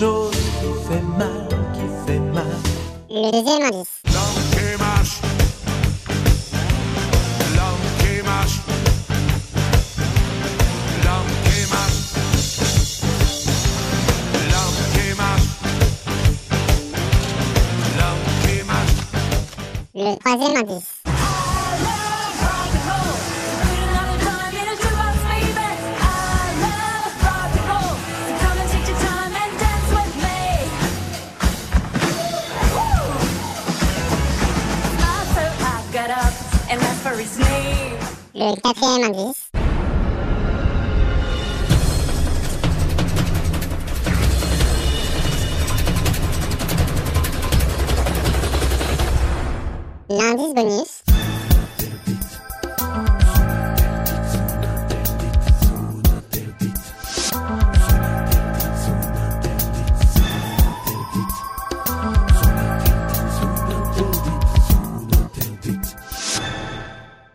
chose qui fait mal, qui fait mal. Le deuxième indice. Donkey mash. Donkey mash. Donkey mash. Donkey mash. Donkey mash. Le troisième indice. Le quatrième indice. L'indice bonus.